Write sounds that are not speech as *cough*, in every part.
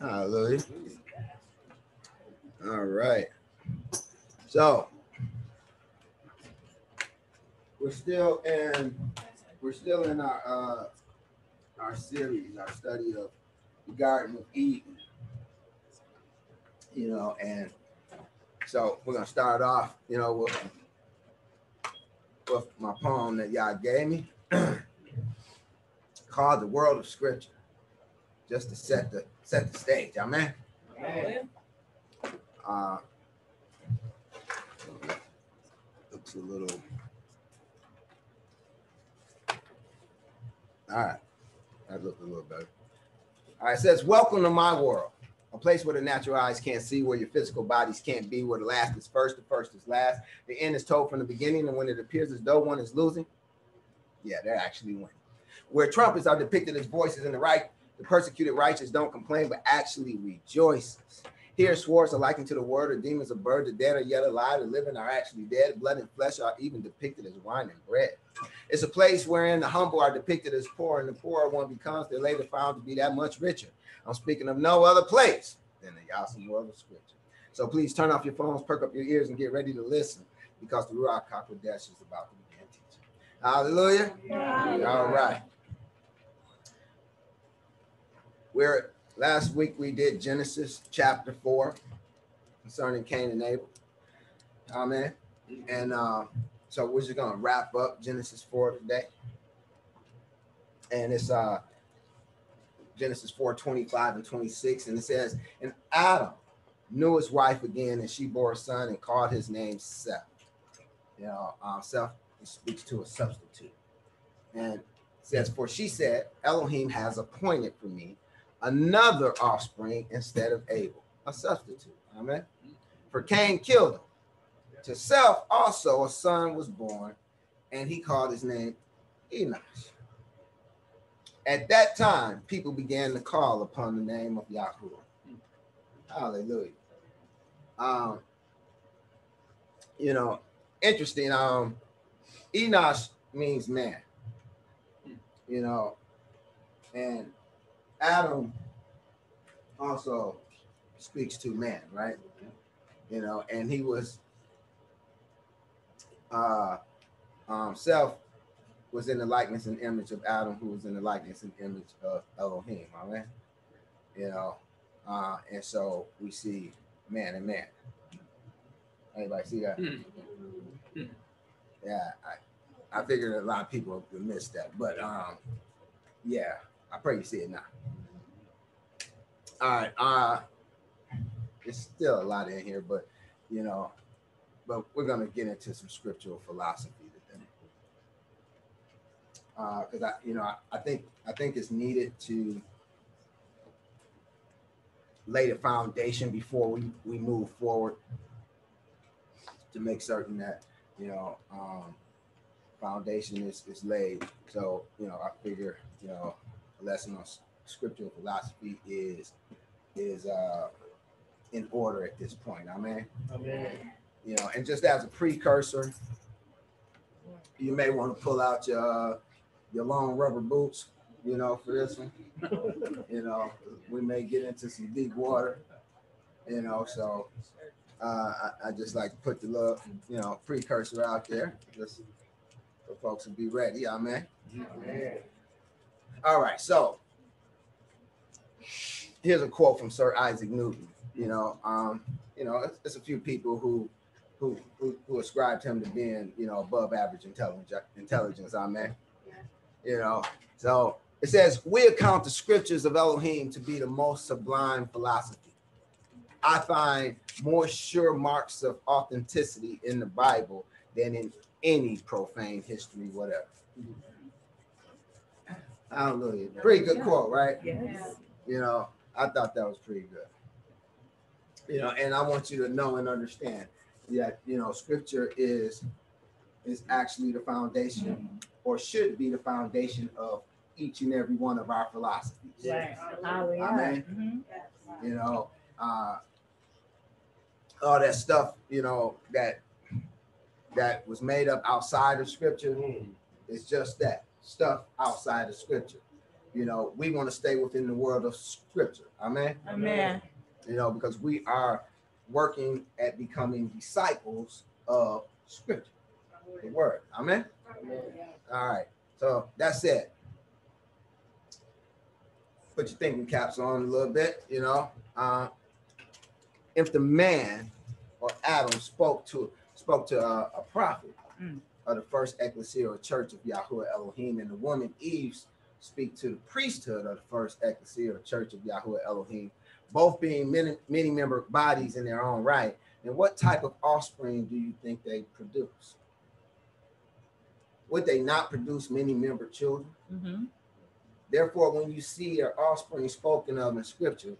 Hallelujah. All right. So we're still in we're still in our uh our series, our study of the Garden of Eden. You know, and so we're gonna start off, you know, with with my poem that y'all gave me *clears throat* called The World of Scripture. Just to set the set the stage, amen. Amen. Uh, looks a little. All right, that looked a little better. All right, it says, "Welcome to my world, a place where the natural eyes can't see, where your physical bodies can't be, where the last is first, the first is last. The end is told from the beginning, and when it appears as though one is losing, yeah, they're actually winning. Where trumpets are depicted as voices in the right, the persecuted righteous don't complain, but actually rejoices." Here, swords are likened to the word, or demons of bird, the dead are yet alive, the living are actually dead, blood and flesh are even depicted as wine and bread. It's a place wherein the humble are depicted as poor, and the poorer one becomes, they're later found to be that much richer. I'm speaking of no other place than the awesome world of scripture. So please turn off your phones, perk up your ears, and get ready to listen because the Ruach HaKodesh is about to begin teaching. Hallelujah. All right. We're last week we did Genesis chapter four concerning Cain and Abel. Amen. And uh, so we're just gonna wrap up Genesis four today. And it's uh Genesis 4 25 and 26. And it says, And Adam knew his wife again, and she bore a son and called his name Seth. You know, uh, Seth speaks to a substitute. And says, For she said, Elohim has appointed for me another offspring instead of Abel, a substitute. Amen. For Cain killed him. To Seth also a son was born, and he called his name Enosh. At that time, people began to call upon the name of Yahuwah. Hallelujah. Um, you know, interesting. Um, Enosh means man. You know, and Adam also speaks to man, right? You know, and he was uh um Seth was in the likeness and image of Adam, who was in the likeness and image of Elohim, all right? You know, uh, and so we see man and man. Anybody see that? Yeah, I, I figured a lot of people would miss that, but um, yeah, I pray you see it now. All right, uh, there's still a lot in here, but you know, but we're gonna get into some scriptural philosophy today. Uh, because I, you know, I, I think I think it's needed to lay the foundation before we we move forward to make certain that you know um foundation is is laid. So you know, I figure you know a lesson on scriptural philosophy is is uh in order at this point. I mean, Amen. you know, and just as a precursor, you may want to pull out your uh, your long rubber boots, you know, for this one. *laughs* you know, we may get into some deep water, you know, so uh, I, I just like to put the little, you know, precursor out there, just so folks will be ready. Amen. Amen. All right, so here's a quote from Sir Isaac Newton. You know, um, you know, it's, it's a few people who, who who who ascribed him to being, you know, above average intelligence. Intelligence, amen. You know, so it says we account the scriptures of Elohim to be the most sublime philosophy. I find more sure marks of authenticity in the Bible than in any profane history, whatever. Hallelujah. Pretty good quote, right? Yes. You know, I thought that was pretty good. You know, and I want you to know and understand that you know scripture is is actually the foundation or should be the foundation of each and every one of our philosophies. Right. Hallelujah. Amen. Mhm. You know, uh all that stuff, you know, that that was made up outside of scripture Mm. it's just that stuff outside of scripture. You know, we want to stay within the world of scripture. Amen. Amen. You know, because we are working at becoming disciples of scripture, the word. Amen. Amen. All right. So that's it. Put your thinking caps on a little bit, you know. Uh, if the man or Adam spoke to spoke to a, a prophet Mm. of the first ecclesia or church of Yahweh Elohim, and the woman Eve speak to the priesthood of the first ecclesia or church of Yahweh Elohim, both being many, many member bodies in their own right, And what type of offspring do you think they produce? Would they not produce many member children? Mhm. Therefore, when you see their offspring spoken of in scripture,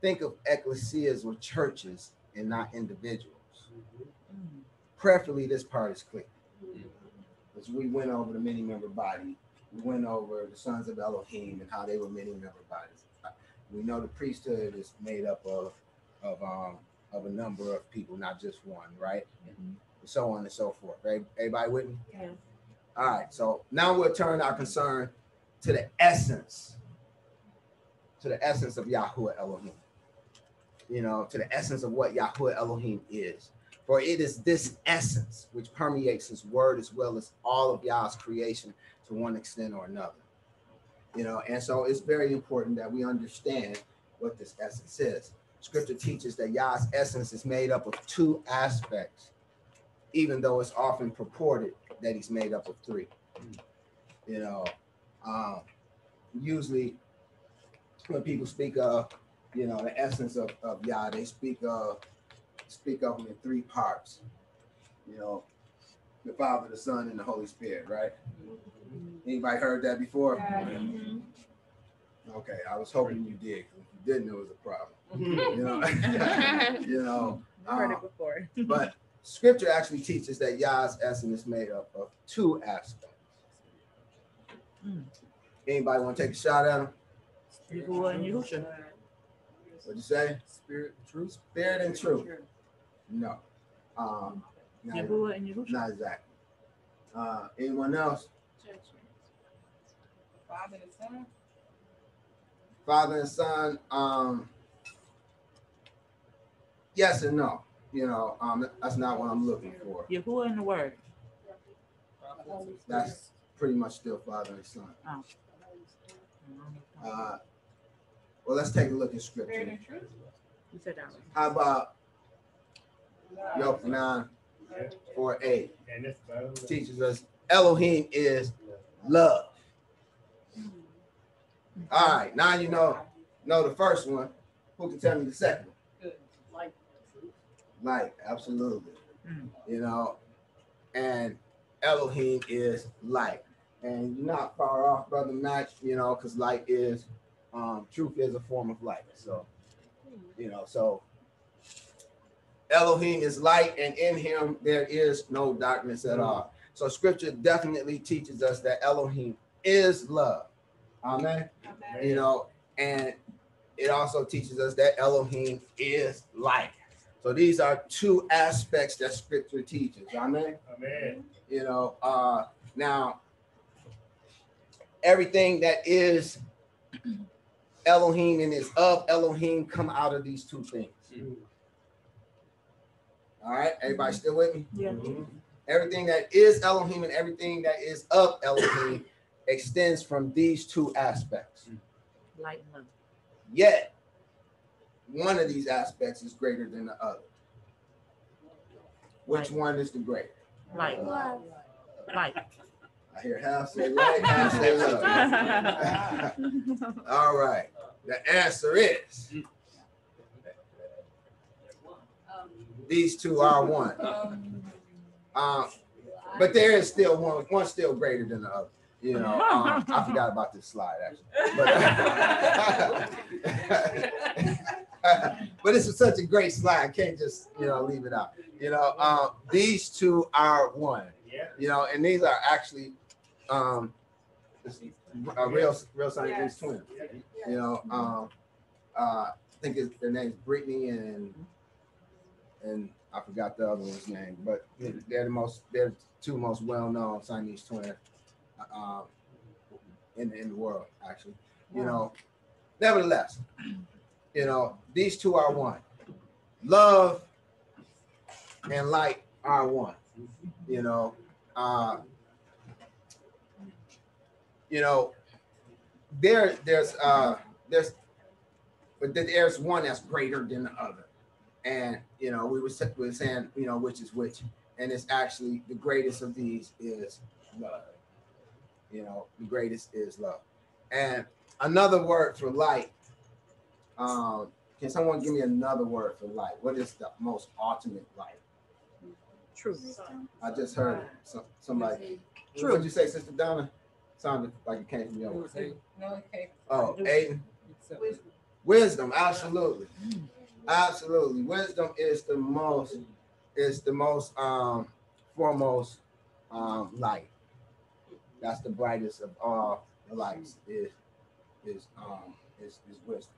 think of ecclesias or churches and not individuals. Mm. Preferably, this part is clear. As we went over the many member body, we went over the sons of Elohim and how they were many member bodies. We know the priesthood is made up of of um of a number of people, not just one, right? Mhm. So on and so forth. Right? Everybody with me? Yeah. All right, so now we'll turn our concern to the essence, to the essence of Yahweh Elohim. You know, to the essence of what Yahweh Elohim is. For it is this essence which permeates his word as well as all of Yah's creation to one extent or another. You know, and so it's very important that we understand what this essence is. Scripture teaches that Yah's essence is made up of two aspects, even though it's often purported that he's made up of three. You know, um, usually when people speak of, you know, the essence of, of Yah, they speak of speak of him in three parts. You know, the Father, the Son, and the Holy Spirit, right? Anybody heard that before? Mhm. Okay, I was hoping you did. If you didn't, it was a problem. You know, *laughs* *laughs* you know. I heard uh, it before. but scripture actually teaches that Yah's essence is made up of two aspects. Mm. Anybody want to take a shot at him? Yahuwah and Yahusha. What'd you say? Spirit, truth. Spirit and truth. No. Um, not, Yahuwah and Yahusha. not exactly. Uh, anyone else? Father and Son. Father and son. Um, yes and no. You know, um, that's not what I'm looking for. Yahuwah and the Word. That's pretty much still father and son. Oh. Uh, well, let's take a look at scripture. You said that. How about Yochanan 4 8 And that's about teaches us Elohim is love. All right, now you know know the first one. Who can tell me the second one? Like Light, absolutely. Mm. You know, and Elohim is light. And you're not far off, brother Match, you know, because light is um truth is a form of light. So, you know, so Elohim is light, and in him there is no darkness at all. So scripture definitely teaches us that Elohim is love. Amen. You know, and it also teaches us that Elohim is light. So these are two aspects that scripture teaches. Amen. Amen. You know, uh now everything that is *clears throat* Elohim and is of Elohim come out of these two things. All right, everybody mm-hmm. still with me? Yeah. Mm-hmm. Everything that is Elohim and everything that is of Elohim *coughs* extends from these two aspects. Light and love. Yet, one of these aspects is greater than the other. Which Right. one is the greater? Light. Uh, Light. I hear half say right, half say love. *laughs* *laughs* All right. The answer is mm. These two are one. *laughs* Um, but there is still one, one still greater than the other. You know, um, I forgot about this slide actually. But, *laughs* but this is such a great slide. I can't just, you know, leave it out. You know, um, these two are one. Yeah. You know, and these are actually um a real real Siamese Yes. twins. You know, um uh I think it's, their name's Brittany and and I forgot the other one's name, but they're the most they're the two most well known Siamese twins. Uh, in, in the world, actually. You know, nevertheless, you know, these two are one. Love and light are one. You know, uh, you know, there there's uh there's but there's one that's greater than the other. And you know, we were, sa- we were saying, you know, which is which, and it's actually the greatest of these is love. You know, the greatest is love. And another word for light. Um, can someone give me another word for light? What is the most ultimate light? Truth. I just heard some, somebody. True. What'd you say, Sister Donna? Sounded like it came from your. No, okay. Oh, Aiden. Wisdom, absolutely. Absolutely. Wisdom is the most, is the most um foremost um light. That's the brightest of all the lights is is um is, is wisdom.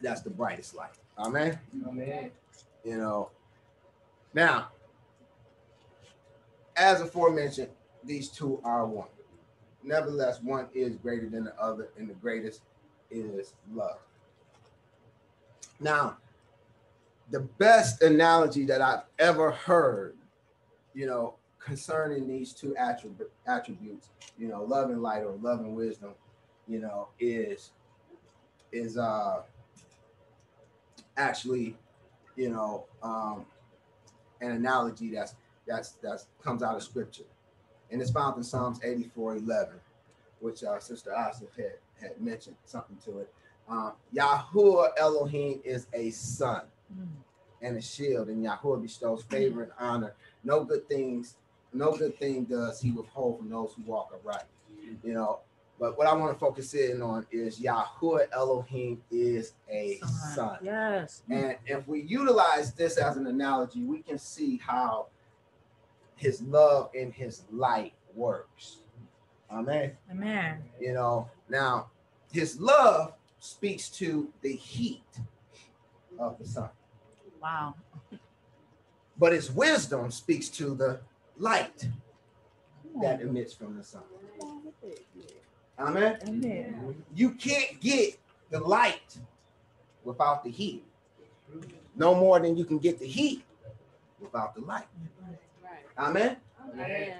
That's the brightest light. Amen. Amen. You know. Now, as aforementioned, these two are one. Nevertheless, one is greater than the other, and the greatest is love. Now, the best analogy that I've ever heard, you know, concerning these two attrib- attributes, you know, love and light or love and wisdom, you know, is is uh actually, you know, um an analogy that's that's that's comes out of scripture. And it's found in Psalms 84, 11, which uh, Sister Asif had, had mentioned something to it. Um, Yahuwah Elohim is a sun and a shield, and Yahuwah bestows favor and honor. No good things, no good thing does he withhold from those who walk upright. You know, but what I want to focus in on is Yahuwah Elohim is a sun. Yes. And if we utilize this as an analogy, we can see how his love and his light works. Amen. Amen. You know, now his love speaks to the heat of the sun, Wow. but his wisdom speaks to the light that emits from the sun. Amen. Amen. You can't get the light without the heat, no more than you can get the heat without the light. Amen.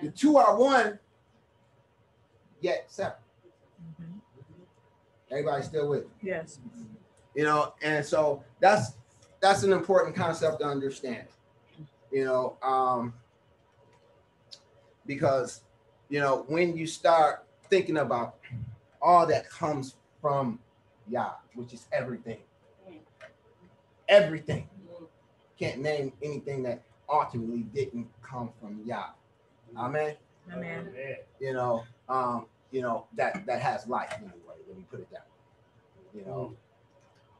The two are one, yet separate. Everybody still with me? Yes. You know, and so that's that's an important concept to understand. You know, um, because you know when you start thinking about all that comes from Yah, which is everything, everything. Can't name anything that ultimately didn't come from Yah. Amen. Amen. you know, um, you know, that that has life anyway. Let me put it that way. You know,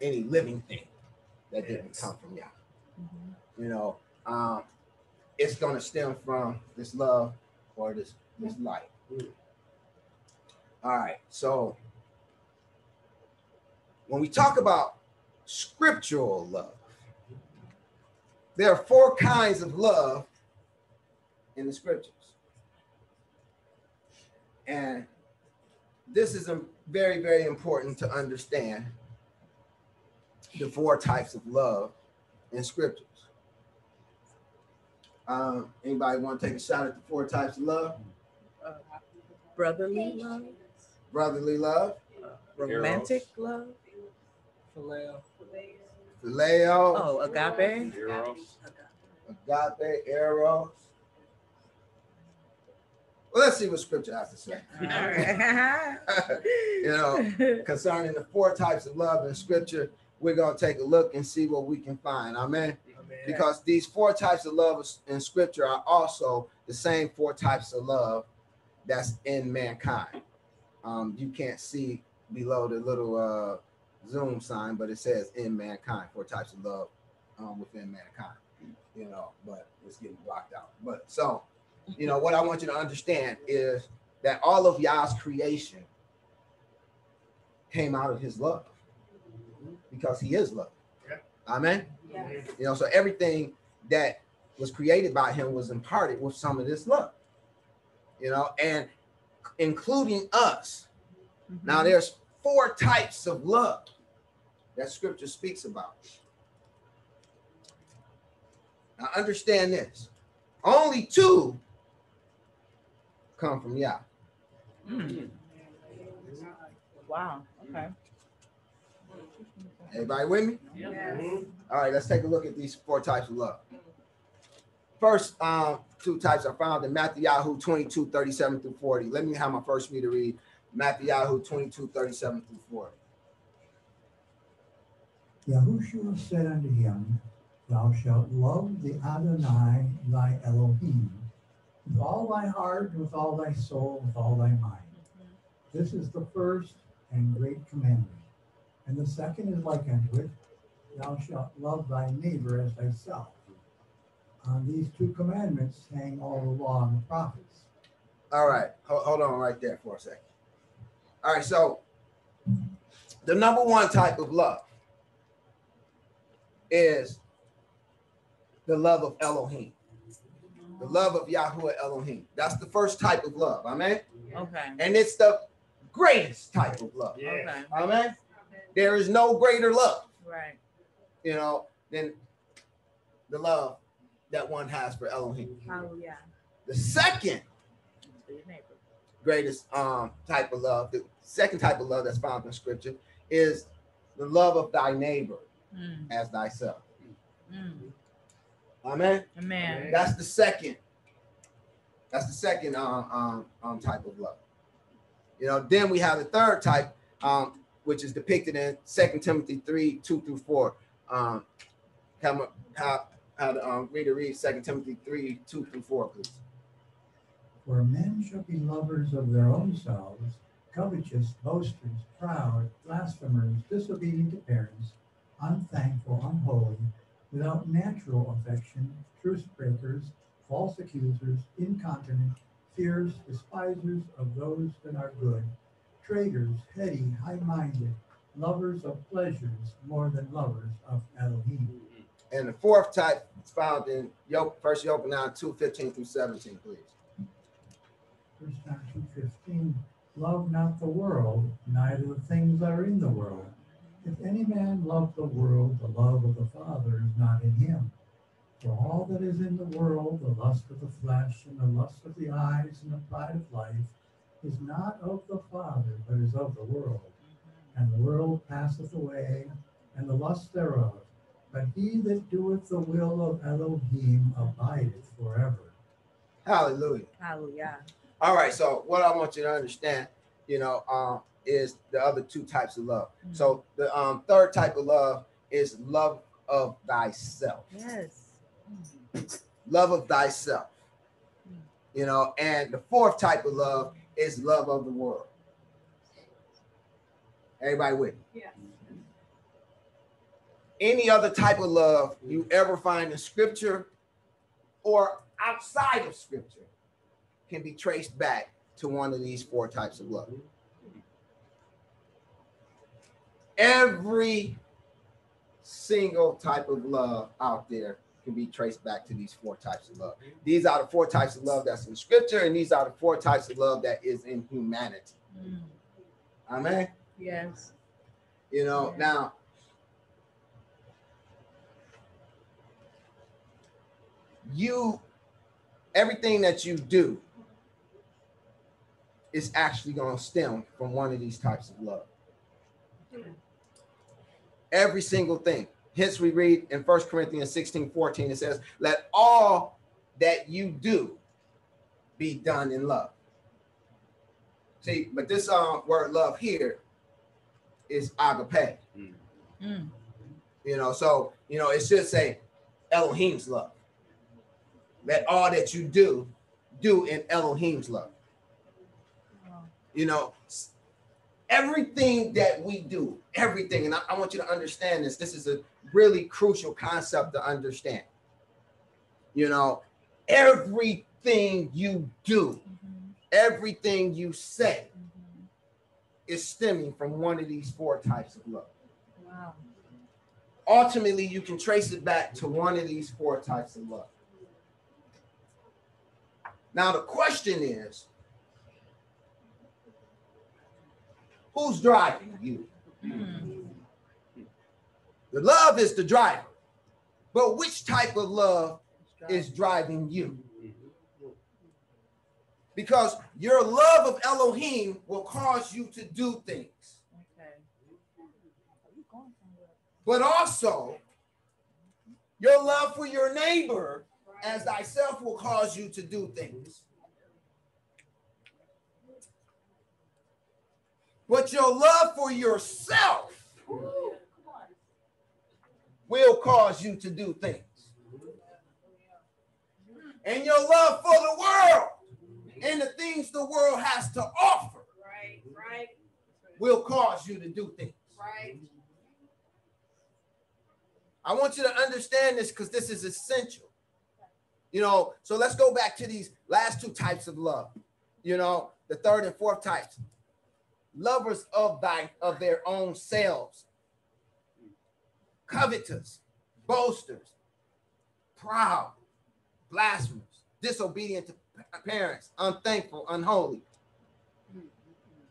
any living thing that didn't come from Yah. Mhm. You know, um, it's gonna stem from this love or this this light. All right, so when we talk about scriptural love, there are four kinds of love in the scriptures. And this is a very, very important to understand the four types of love in scriptures. Um, anybody want to take a shot at the four types of love? Uh, brotherly love, Brotherly love, romantic love. Phileo. phileo, Oh, agape. Eros. agape, eros. Well, let's see what scripture has to say. *laughs* you know, concerning the four types of love in scripture, we're going to take a look and see what we can find. Amen. Because these four types of love in scripture are also the same four types of love that's in mankind. Um, you can't see below the little uh, zoom sign, but it says in mankind, four types of love um, within mankind. You know, but it's getting blocked out. But so, you know, what I want you to understand is that all of Yah's creation came out of his love because he is love. Amen. You know, so everything that was created by him was imparted with some of this love. You know, and including us. Now, Mhm. there's four types of love that scripture speaks about. Now, understand this only two come from Yah. Mm. Wow. Okay. Everybody with me? Yes. All right, let's take a look at these four types of love. First, um, two types are found in Mattityahu 22, 37 through 40. Let me have my first reader read Mattityahu 22, 37 through 40. Yahushua said unto him, Thou shalt love the Adonai thy Elohim with all thy heart, with all thy soul, with all thy mind. This is the first and great commandment. And the second is like unto it, Thou shalt love thy neighbor as thyself. On these two commandments hang all the law and the prophets. All right, hold, hold on right there for a second. All right, so the number one type of love is the love of Elohim, the love of Yahuwah Elohim. That's the first type of love, amen? Okay. And it's the greatest type of love, Okay. amen? There is no greater love, Right. you know, than the love that one has for Elohim. Hallelujah. The second To your neighbor. greatest um type of love, the second type of love that's found in scripture is the love of thy neighbor Mm. as thyself. Mm. Amen. Amen. That's the second. That's the second um, um, um type of love. You know, then we have the third type, um, which is depicted in Second Timothy 3, 2 through 4. Um, come up, how how to um, read to read Second Timothy 3, 2 through 4, please. For men shall be lovers of their own selves, covetous, boasters, proud, blasphemers, disobedient to parents, unthankful, unholy, without natural affection, truce breakers, false accusers, incontinent, fierce, despisers of those that are good, traitors, heady, high-minded, lovers of pleasures more than lovers of Elohim. Mm-hmm. And the fourth type is found in Yoke, First Yochanan 2, 15 through 17, please. First John two fifteen, love not the world, neither the things that are in the world. If any man love the world, the love of the Father is not in him. For all that is in the world, the lust of the flesh, and the lust of the eyes, and the pride of life, is not of the Father, but is of the world. And the world passeth away, and the lust thereof. But he that doeth the will of Elohim abideth forever. Hallelujah. Hallelujah. All right. So what I want you to understand, you know, um, is the other two types of love. So the um, third type of love is love of thyself. Yes. Love of thyself. You know, and the fourth type of love is love of the world. Everybody with me? Yes. Any other type of love you ever find in scripture or outside of scripture can be traced back to one of these four types of love. Every single type of love out there can be traced back to these four types of love. These are the four types of love that's in scripture, and these are the four types of love that is in humanity. Mm. Amen. Yes. You know, Yeah. now you everything that you do is actually going to stem from one of these types of love. Every single thing. Hence, we read in First Corinthians 16 14, it says, Let all that you do be done in love. See, but this um, word love here is agape. Mm. You know, so you know, it should say Elohim's love. Let all that you do do in Elohim's love. Wow. You know, everything that we do, everything, and I, I want you to understand this. This is a really crucial concept to understand. You know, everything you do, Mhm. everything you say Mhm. is stemming from one of these four types of love. Wow. ultimately you can trace it back to one of these four types of love. Now the question is, Who's driving you? The love is the driver. But which type of love is driving you? Because your love of Elohim will cause you to do things. But also, your love for your neighbor as thyself will cause you to do things. But your love for yourself will cause you to do things. And your love for the world and the things the world has to offer Right, right, will cause you to do things. right. I want you to understand this because this is essential. You know, so let's go back to these last two types of love. You know, the third and fourth types. Lovers of thy of their own selves, covetous, boasters, proud, blasphemous, disobedient to parents, unthankful, unholy.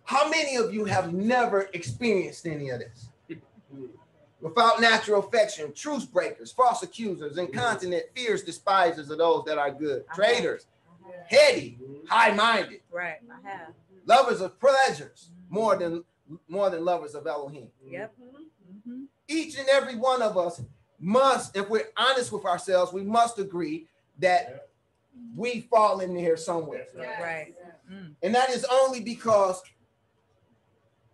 How many of you have never experienced any of this? without natural affection, truce breakers, false accusers, incontinent, fierce despisers of those that are good, traitors, heady, high-minded, Right. I have. lovers of pleasures more than more than lovers of Elohim. Yep. hmm Each and every one of us must, if we're honest with ourselves, we must agree that we fall in here somewhere. Right. Mm. And that is only because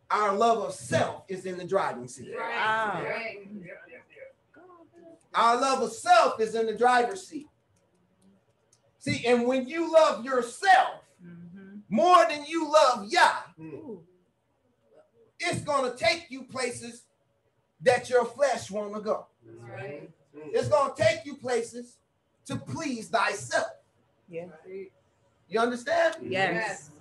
our love of self is in the driving seat. Ah. Right. Our love of self is in the driver's seat. See, and when you love yourself hmm more than you love Yah, Ooh. It's gonna take you places that your flesh want to go. Right. Mm. It's gonna take you places to please thyself. Yeah. You understand? Mm. Yes.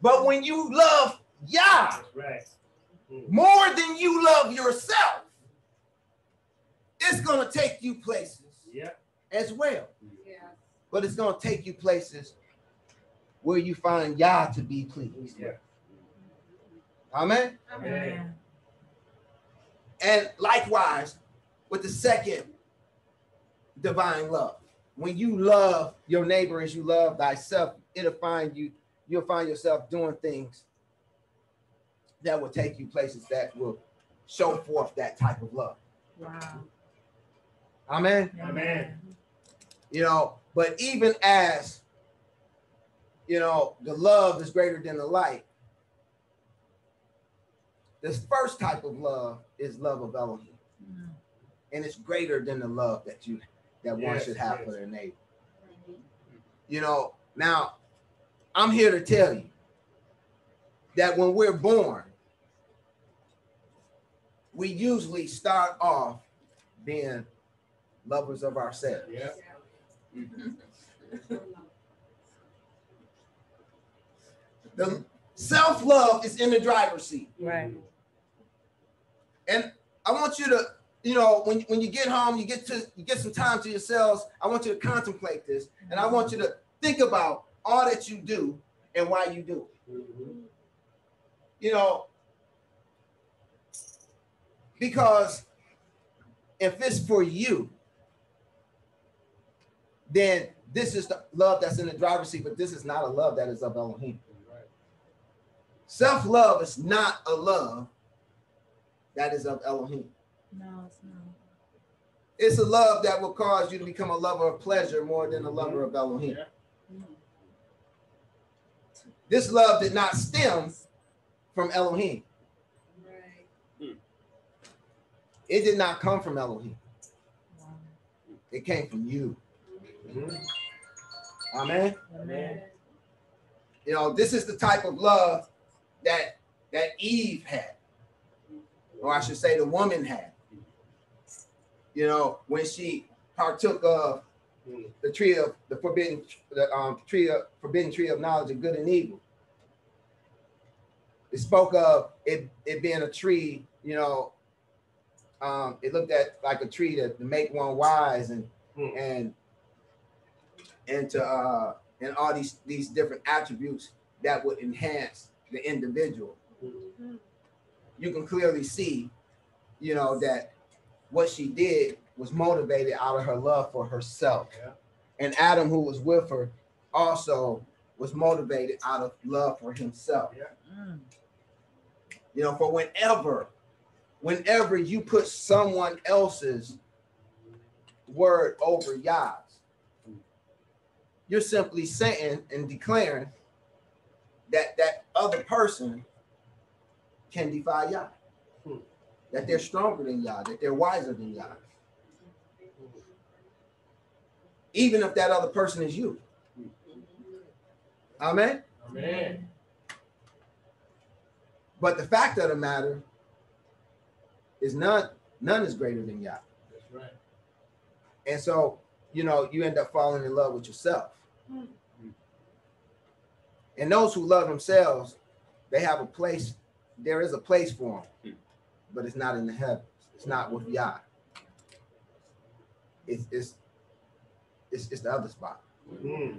But when you love Yah Right. Mm. more than you love yourself, it's gonna take you places Yep. as well. Yeah. But it's gonna take you places where you find Yah to be pleased. Yeah. Amen. Amen. And likewise, with the second divine love, when you love your neighbor as you love thyself, it'll find you, you'll find yourself doing things that will take you places that will show forth that type of love. Wow. Amen. Amen. You know, but even as you know, the love is greater than the light. This first type of love is love of Elohim. Mm. and it's greater than the love that you that one Yes, should have yes. for their neighbor. You know, now I'm here to tell you that when we're born, we usually start off being lovers of ourselves. Yep. The self-love is in the driver's seat. Right. And I want you to, you know, when, when you get home, you get to you get some time to yourselves. I want you to contemplate this, and I want you to think about all that you do and why you do it. Mhm. You know, because if it's for you, then this is the love that's in the driver's seat, but this is not a love that is of Elohim. Right. Self-love is not a love that is of Elohim. No, it's not. It's a love that will cause you to become a lover of pleasure more than a lover of Elohim. Yeah. This love did not stem from Elohim. Right. It did not come from Elohim. Wow. It came from you. Mhm. Amen. Amen. You know, this is the type of love that that Eve had, or I should say, the woman had. You know, when she partook of the tree of the forbidden, the um, tree of forbidden tree of knowledge of good and evil. It spoke of it, it being a tree, you know. Um, it looked at like a tree to, to make one wise and Hmm. and and to uh and all these these different attributes that would enhance the individual. You can clearly see, you know, that what she did was motivated out of her love for herself. Yeah. And Adam, who was with her, also was motivated out of love for himself. Mm. You know, for whenever, whenever you put someone else's word over Yah's, you're simply saying and declaring that that other person can defy Yah, Hmm. that they're stronger than Yah, that they're wiser than Yah, even if that other person is you. Amen. Amen. But the fact of the matter is none none is greater than Yah. That's right. And so, you know, you end up falling in love with yourself. Mm. And those who love themselves, they have a place. There is a place for them, but it's not in the heavens. It's not with Yah. It's it's it's, it's the other spot. Mm.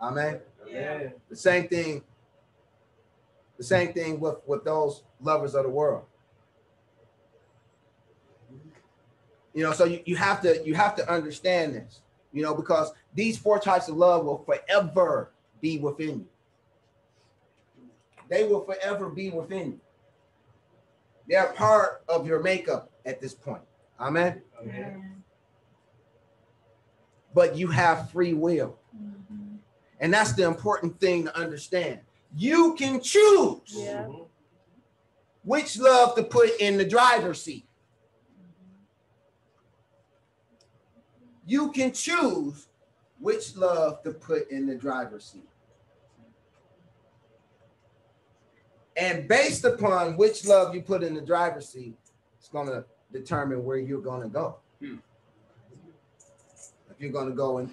Amen. Amen. The same thing. The same thing with with those lovers of the world. You know, so you, you have to you have to understand this, you know, because these four types of love will forever be within you. They will forever be within you. They're part of your makeup at this point. Amen. Amen. But you have free will. Mhm. And that's the important thing to understand. You can choose Yeah. Mhm. which love to put in the driver's seat. You can choose which love to put in the driver's seat. And based upon which love you put in the driver's seat, it's going to determine where you're going to go. Hmm. If you're going to go in,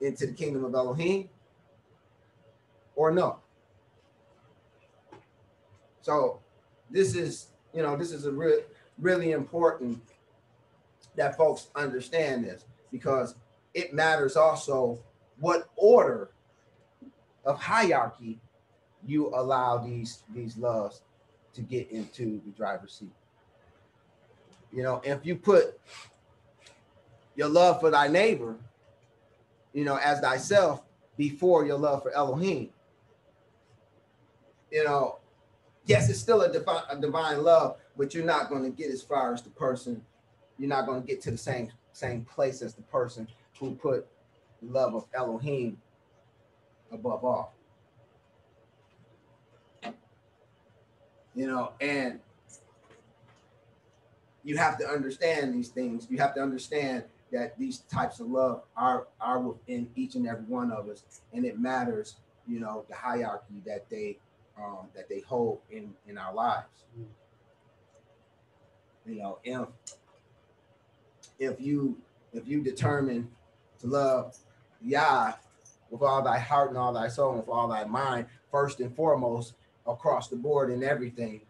into the kingdom of Elohim or no. So this is, you know, this is a real, really important that folks understand this because it matters also what order of hierarchy you allow these these loves to get into the driver's seat. You know, if you put your love for thy neighbor, you know, as thyself before your love for Elohim, you know, yes, it's still a divine, a divine love, but you're not going to get as far as the person. You're not going to get to the same same place as the person who put love of Elohim above all. You know, and you have to understand these things. You have to understand that these types of love are are within each and every one of us, and it matters. You know, the hierarchy that they um, that they hold in in our lives. You know, if if you if you determine to love Yah with all thy heart and all thy soul and with all thy mind, first and foremost, across the board in everything,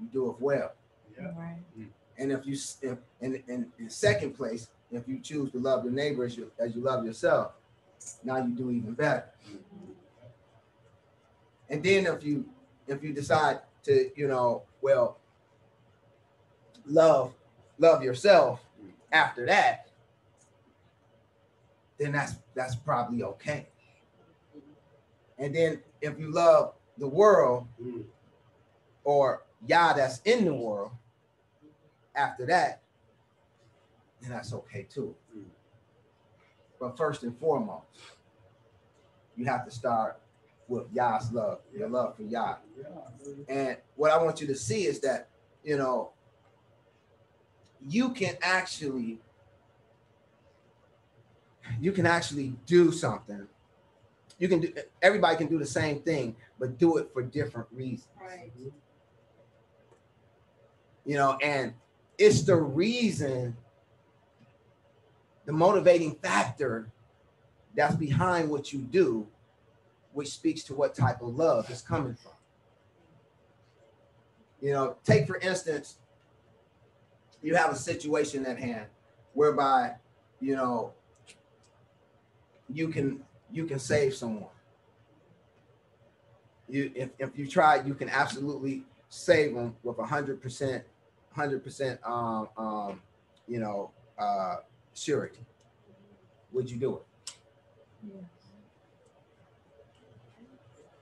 you do it well. Yeah. Right. Hmm. And if you if, and, and in second place, if you choose to love your neighbor as you, as you love yourself, now you do even better. Hmm. And then if you if you decide to, you know, well, love love yourself hmm. after that, then that's that's probably okay. And then if you love the world Mm. or Yah that's in the world after that, then that's okay too. Mm. But first and foremost, you have to start with Yah's love, your love for Yah. And what I want you to see is that, you know, you can actually you can actually do something. You can do everybody can do the same thing, but do it for different reasons. Right. You know, and it's the reason, the motivating factor that's behind what you do, which speaks to what type of love is coming from. You know, take for instance, you have a situation at hand whereby, you know, you can you can save someone. You, if, if you try, you can absolutely save them with a hundred percent, hundred percent, um, um, you know, uh, surety. Would you do it? Yes.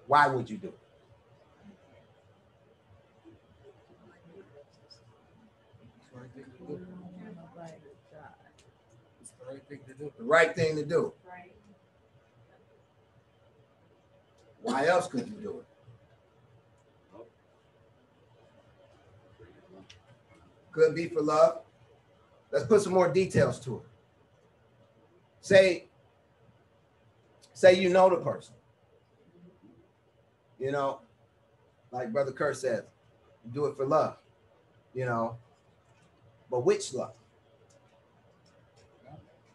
Why would you do it? We don't want nobody to die. It's the right thing to do. The right thing to do. Right. Why else could you do it? Could be for love. Let's put some more details to it. Say, say you know the person. You know, like Brother Kurt you do it for love. You know, but which love?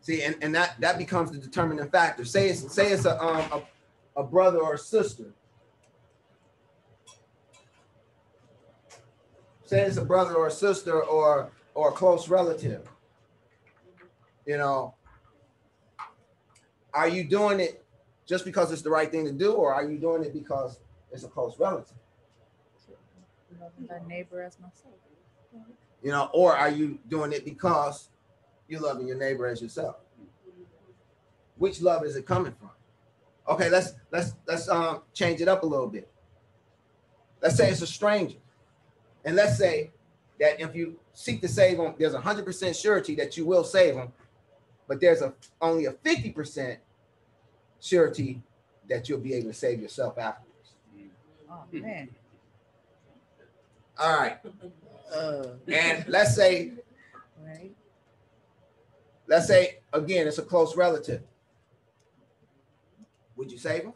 See, and, and that that becomes the determining factor. Say it's say it's a um a, a brother or a sister. Say it's a brother or a sister or or a close relative. You know, are you doing it just because it's the right thing to do, or are you doing it because it's a close relative? Loving neighbor as myself. You know, or are you doing it because you're loving your neighbor as yourself? Which love is it coming from? Okay, let's let's let's um change it up a little bit. Let's say it's a stranger, and let's say that if you seek to save them, there's a hundred percent surety that you will save them, but there's a only a fifty percent surety that you'll be able to save yourself afterwards. Oh, man. All right, Uh, and let's say *laughs* right? let's say again it's a close relative. Would you save them?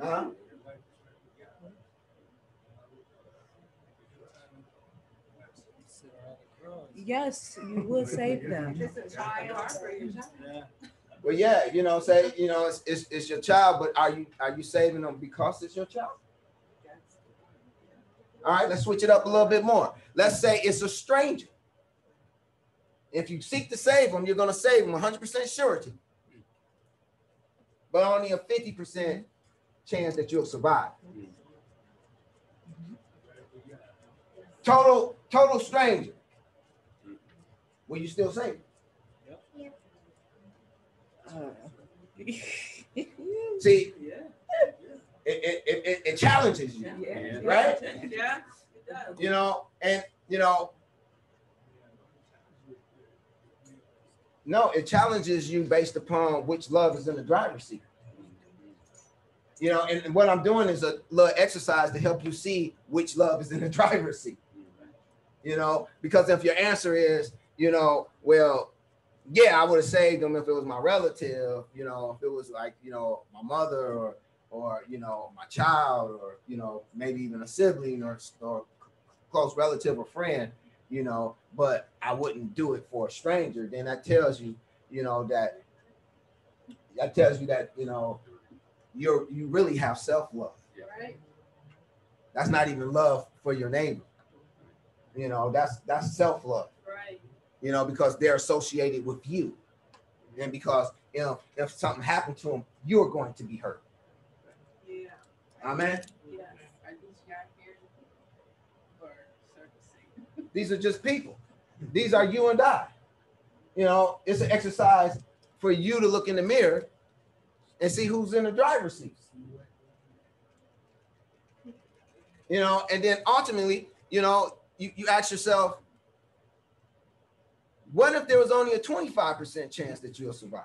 Huh? Sit around the cross. Yes, you will save them. Just a child for your child. Yeah. Well, yeah, you know, say you know it's, it's it's your child, but are you are you saving them because it's your child? All right, let's switch it up a little bit more. Let's say it's a stranger. If you seek to save them, you're going to save them 100% surety, but only a 50% chance that you'll survive. Total total stranger. Will you still save? them? Uh, See, Yeah. it, it, it, it- it challenges you. Yeah. Right? Yeah, it does. you know, and you know, no, it challenges you based upon which love is in the driver's seat. You know, and, and what I'm doing is a little exercise to help you see which love is in the *laughs* driver's seat. You know, because if your answer is, you know, well, yeah, I would have saved them if it was my relative, you know, if it was like, you know, my mother or or you know, my child or you know, maybe even a sibling or or close relative or friend, you know, but I wouldn't do it for a stranger, then that tells you, you know, that that tells you that, you know, you're you really have self-love. Right? That's not even love for your neighbor. You know, that's that's self-love, Right. you know, because they're associated with you. And because you know, if something happened to them, you're going to be hurt. Yeah. Amen. Yes. Are these y'all here for servicing? These are just people. These are you and I. You know, it's an exercise for you to look in the mirror and see who's in the driver's seat. You know, and then ultimately, you know, you, you ask yourself, what if there was only a 25% chance that you'll survive?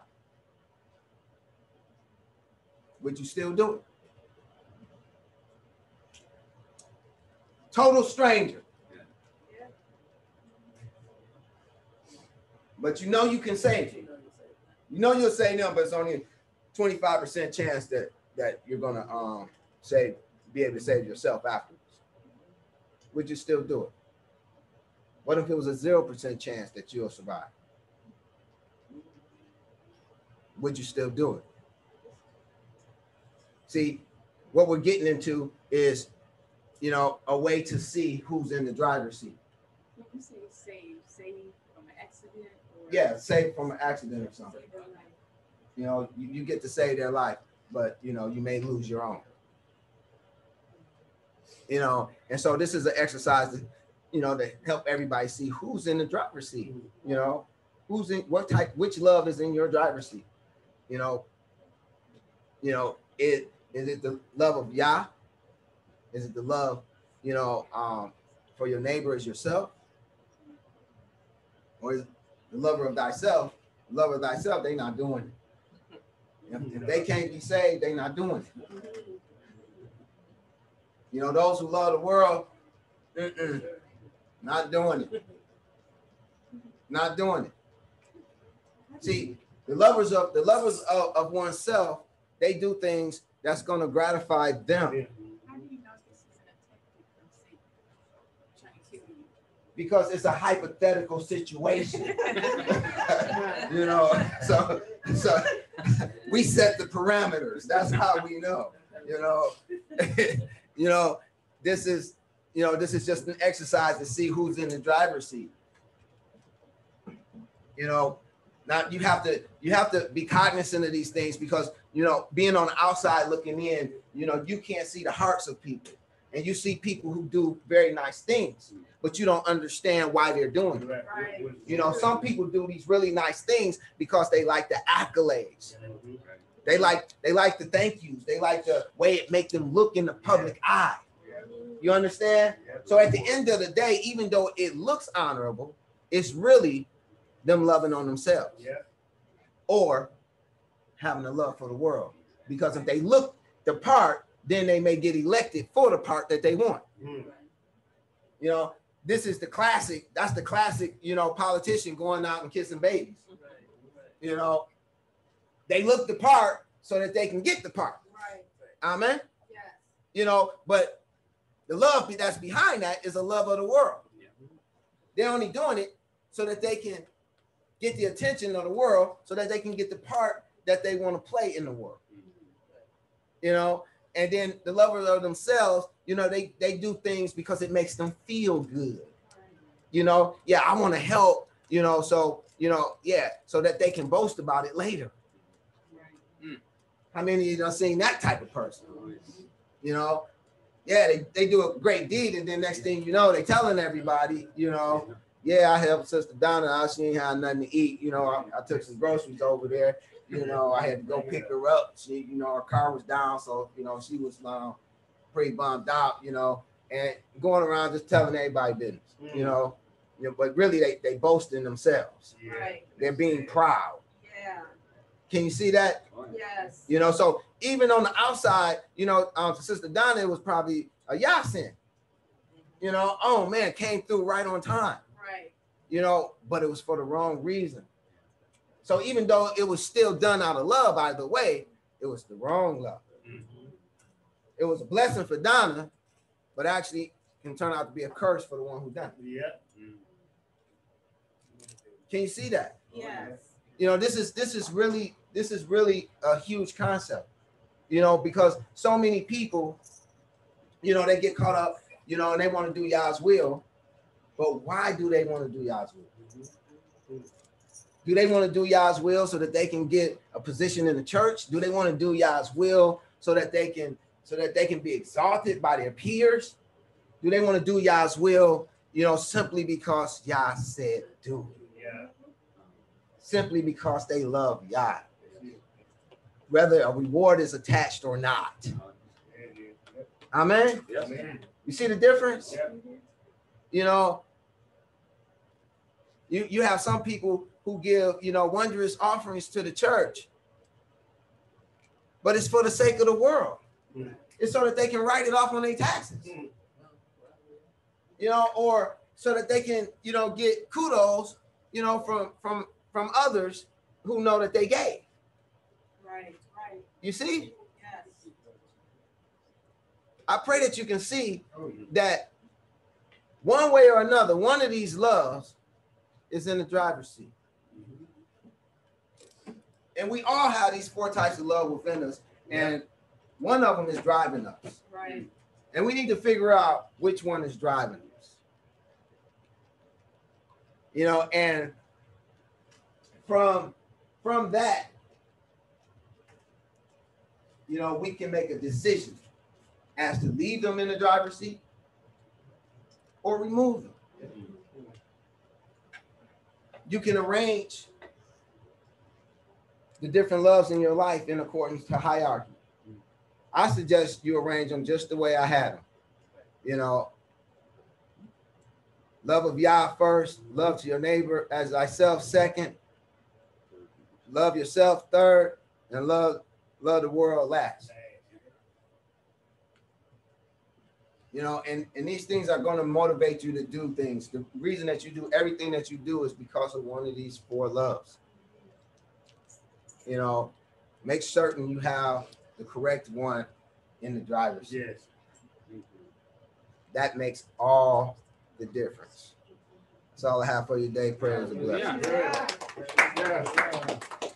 Would you still do it? Total stranger. But you know you can save you. You know you'll save them, but it's only a 25% chance that that you're gonna um save be able to save yourself afterwards. Would you still do it? What if it was a zero percent chance that you'll survive? Would you still do it? See, what we're getting into is, you know, a way to see who's in the driver's seat. You say save, save from an accident or? Yeah, save from an accident or something. You know, you, you get to save their life. but you know, you may lose your own. You know, and so this is an exercise to, you know, to help everybody see who's in the driver's seat. You know, who's in what type, which love is in your driver's seat. You know, you know, it is it the love of Yah? Is it the love, you know, um, for your neighbor as yourself? Or is the lover of thyself, lover of thyself, they not doing it. If, if they can't be saved, they not doing it. You know, those who love the world, not doing it. Not doing it. See, the lovers of the lovers of, of oneself, they do things that's gonna gratify them. How do you know this isn't a tactic from Satan trying to kill you? Because it's a hypothetical situation. *laughs* you know, so so we set the parameters. That's how we know. You know, *laughs* you know, this is you know this is just an exercise to see who's in the driver's seat. You know, now you have to you have to be cognizant of these things because you know being on the outside looking in, you know, you can't see the hearts of people, and you see people who do very nice things, but you don't understand why they're doing it. Right. You know, some people do these really nice things because they like the accolades. They like they like the thank yous. They like the way it make them look in the public eye. You understand? So at the end of the day, even though it looks honorable, it's really them loving on themselves Yeah. or having a love for the world. Because if they look the part, then they may get elected for the part that they want. Mm. You know, this is the classic. That's the classic, you know, politician going out and kissing babies. You know, they look the part so that they can get the part. Right. Amen. Yes. You know, but the love that's behind that is a love of the world. They're only doing it so that they can get the attention of the world, so that they can get the part that they want to play in the world. Mm-hmm. You know, and then the lovers of themselves, you know, they they do things because it makes them feel good. You know, yeah, I want to help. You know, so you know, yeah, so that they can boast about it later. How many of you done seen that type of person? You know, yeah, they, they do a great deed, and then next thing you know, they telling everybody, you know, yeah, I helped Sister Donna out. She ain't had nothing to eat. You know, I, I took some groceries over there. You know, I had to go pick her up. She, you know, her car was down, so you know, she was um, pretty bummed out. You know, and going around just telling everybody business. You know, you know, but really they they boasting themselves. Right. They're being proud. Yeah. Can you see that? Yes. You know, so even on the outside, you know, um, Sister Donna was probably a Yasin. You know, oh man, came through right on time. Right. You know, but it was for the wrong reason. So even though it was still done out of love, either way, it was the wrong love. It was a blessing for Donna, but actually can turn out to be a curse for the one who done it. Yeah. Can you see that? Yes. you know this is this is really this is really a huge concept you know because so many people you know they get caught up you know and they want to do Yah's will but why do they want to do Yah's will do they want to do Yah's will so that they can get a position in the church do they want to do Yah's will so that they can so that they can be exalted by their peers do they want to do Yah's will you know simply because Yah said do Yeah. simply because they love Yah, whether a reward is attached or not. Amen. Man. You see the difference? Yeah. You know, you you have some people who give you know wondrous offerings to the church, but it's for the sake of the world. Mm. It's so that they can write it off on their taxes. Mm. You know, or so that they can you know get kudos you know from from from others who know that they gave. Right. Right. You see, Yes. I pray that you can see Oh, that one way or another, one of these loves is in the driver's seat. And we all have these four types of love within us, and one of them is driving us. Right. And we need to figure out which one is driving us. You know, and from from that, you know, we can make a decision as to leave them in the driver's seat or remove them. You can arrange the different loves in your life in accordance to hierarchy. I suggest you arrange them just the way I had them. You know, love of Yah first, love to your neighbor as thyself second, love yourself third, and love love the world last. You know, and, and these things are going to motivate you to do things. The reason that you do everything that you do is because of one of these four loves. You know, make certain you have the correct one in the driver's seat. Yes. That makes all the difference. That's all I have for you today. Prayers and blessings. Yeah. Yeah.